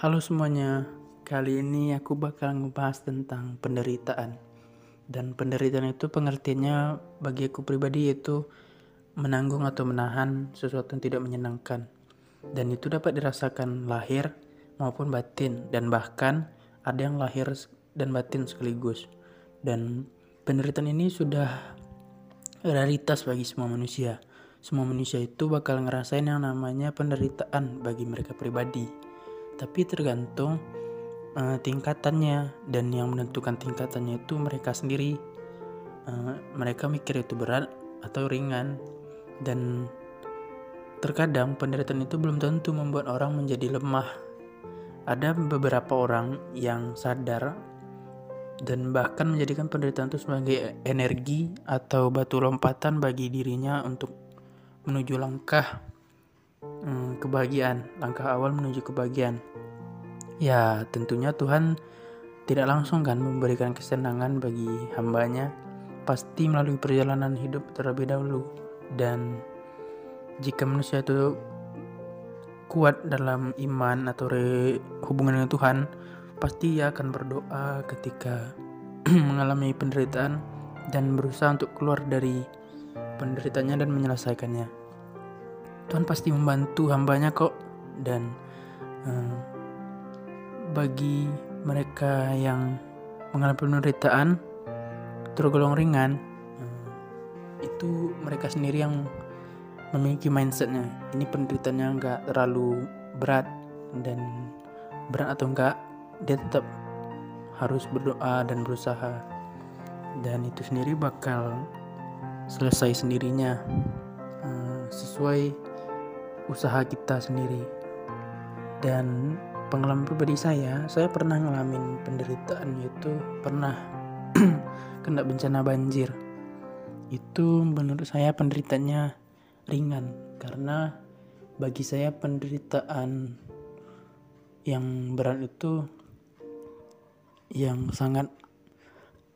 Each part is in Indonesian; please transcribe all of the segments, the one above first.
Halo semuanya, kali ini aku bakal ngebahas tentang penderitaan. Dan penderitaan itu pengertiannya bagi aku pribadi yaitu menanggung atau menahan sesuatu yang tidak menyenangkan. Dan itu dapat dirasakan lahir maupun batin dan bahkan ada yang lahir dan batin sekaligus. Dan penderitaan ini sudah raritas bagi semua manusia. Semua manusia itu bakal ngerasain yang namanya penderitaan bagi mereka pribadi tapi tergantung uh, tingkatannya. Dan yang menentukan tingkatannya itu mereka sendiri. Uh, mereka mikir itu berat atau ringan. Dan terkadang penderitaan itu belum tentu membuat orang menjadi lemah. Ada beberapa orang yang sadar dan bahkan menjadikan penderitaan itu sebagai energi atau batu lompatan bagi dirinya untuk menuju langkah hmm, kebahagiaan, langkah awal menuju kebahagiaan. Ya, tentunya Tuhan tidak langsung kan memberikan kesenangan bagi hambanya, pasti melalui perjalanan hidup terlebih dahulu. Dan jika manusia itu kuat dalam iman atau hubungan dengan Tuhan, pasti ia akan berdoa ketika mengalami penderitaan dan berusaha untuk keluar dari penderitaannya dan menyelesaikannya. Tuhan pasti membantu hambanya kok. Dan uh, bagi mereka yang mengalami penderitaan tergolong ringan uh, itu mereka sendiri yang memiliki mindsetnya. Ini penderitaannya nggak terlalu berat dan berat atau enggak dia tetap harus berdoa dan berusaha. Dan itu sendiri bakal selesai sendirinya uh, sesuai usaha kita sendiri. Dan pengalaman pribadi saya, saya pernah ngalamin penderitaan yaitu pernah kena bencana banjir. Itu menurut saya penderitaannya ringan karena bagi saya penderitaan yang berat itu yang sangat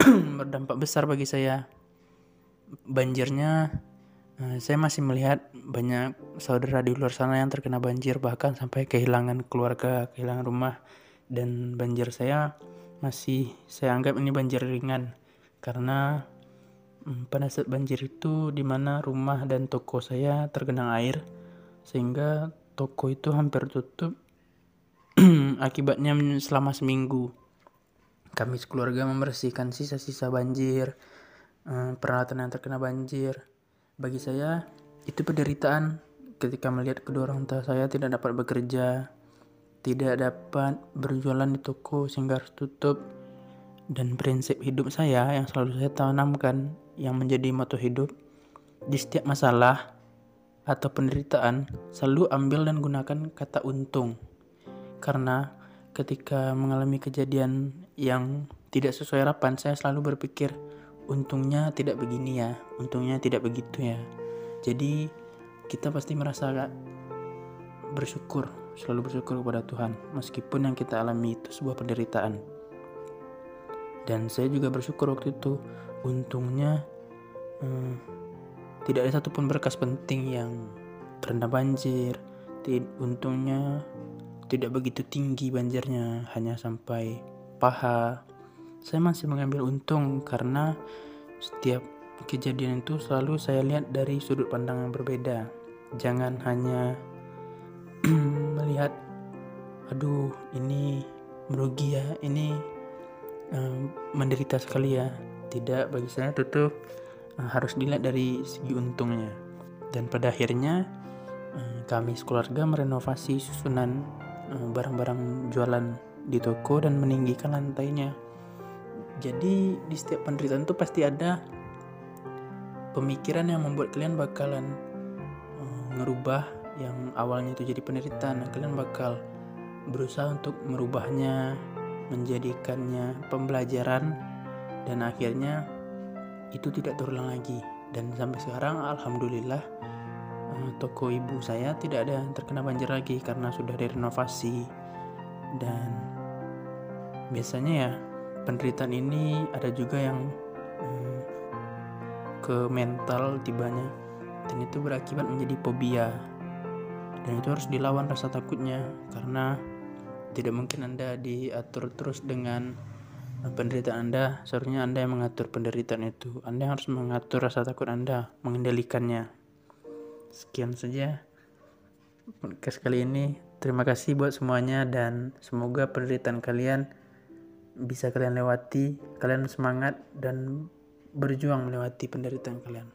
berdampak besar bagi saya. Banjirnya saya masih melihat banyak saudara di luar sana yang terkena banjir bahkan sampai kehilangan keluarga, kehilangan rumah. Dan banjir saya masih saya anggap ini banjir ringan. Karena hmm, pada saat banjir itu di mana rumah dan toko saya tergenang air sehingga toko itu hampir tutup akibatnya selama seminggu. Kami sekeluarga membersihkan sisa-sisa banjir eh, peralatan yang terkena banjir bagi saya, itu penderitaan ketika melihat kedua orang tua saya tidak dapat bekerja, tidak dapat berjualan di toko sehingga harus tutup. Dan prinsip hidup saya yang selalu saya tanamkan yang menjadi moto hidup di setiap masalah atau penderitaan selalu ambil dan gunakan kata untung. Karena ketika mengalami kejadian yang tidak sesuai harapan, saya selalu berpikir untungnya tidak begini ya, untungnya tidak begitu ya. Jadi kita pasti merasa bersyukur, selalu bersyukur kepada Tuhan, meskipun yang kita alami itu sebuah penderitaan. Dan saya juga bersyukur waktu itu, untungnya hmm, tidak ada satupun berkas penting yang terendam banjir. Untungnya tidak begitu tinggi banjirnya, hanya sampai paha saya masih mengambil untung karena setiap kejadian itu selalu saya lihat dari sudut pandang yang berbeda. Jangan hanya melihat, aduh ini merugi ya, ini um, menderita sekali ya. Tidak, bagi saya itu uh, harus dilihat dari segi untungnya. Dan pada akhirnya uh, kami sekeluarga merenovasi susunan barang-barang jualan di toko dan meninggikan lantainya jadi di setiap penderitaan itu pasti ada pemikiran yang membuat kalian bakalan uh, ngerubah yang awalnya itu jadi penderitaan. Nah, kalian bakal berusaha untuk merubahnya, menjadikannya pembelajaran dan akhirnya itu tidak terulang lagi. Dan sampai sekarang alhamdulillah uh, toko ibu saya tidak ada yang terkena banjir lagi karena sudah direnovasi dan biasanya ya penderitaan ini ada juga yang hmm, ke mental tibanya. Dan itu berakibat menjadi fobia. Dan itu harus dilawan rasa takutnya. Karena tidak mungkin anda diatur terus dengan penderitaan anda. Seharusnya anda yang mengatur penderitaan itu. Anda harus mengatur rasa takut anda mengendalikannya. Sekian saja podcast kali ini. Terima kasih buat semuanya dan semoga penderitaan kalian bisa kalian lewati kalian semangat dan berjuang melewati penderitaan kalian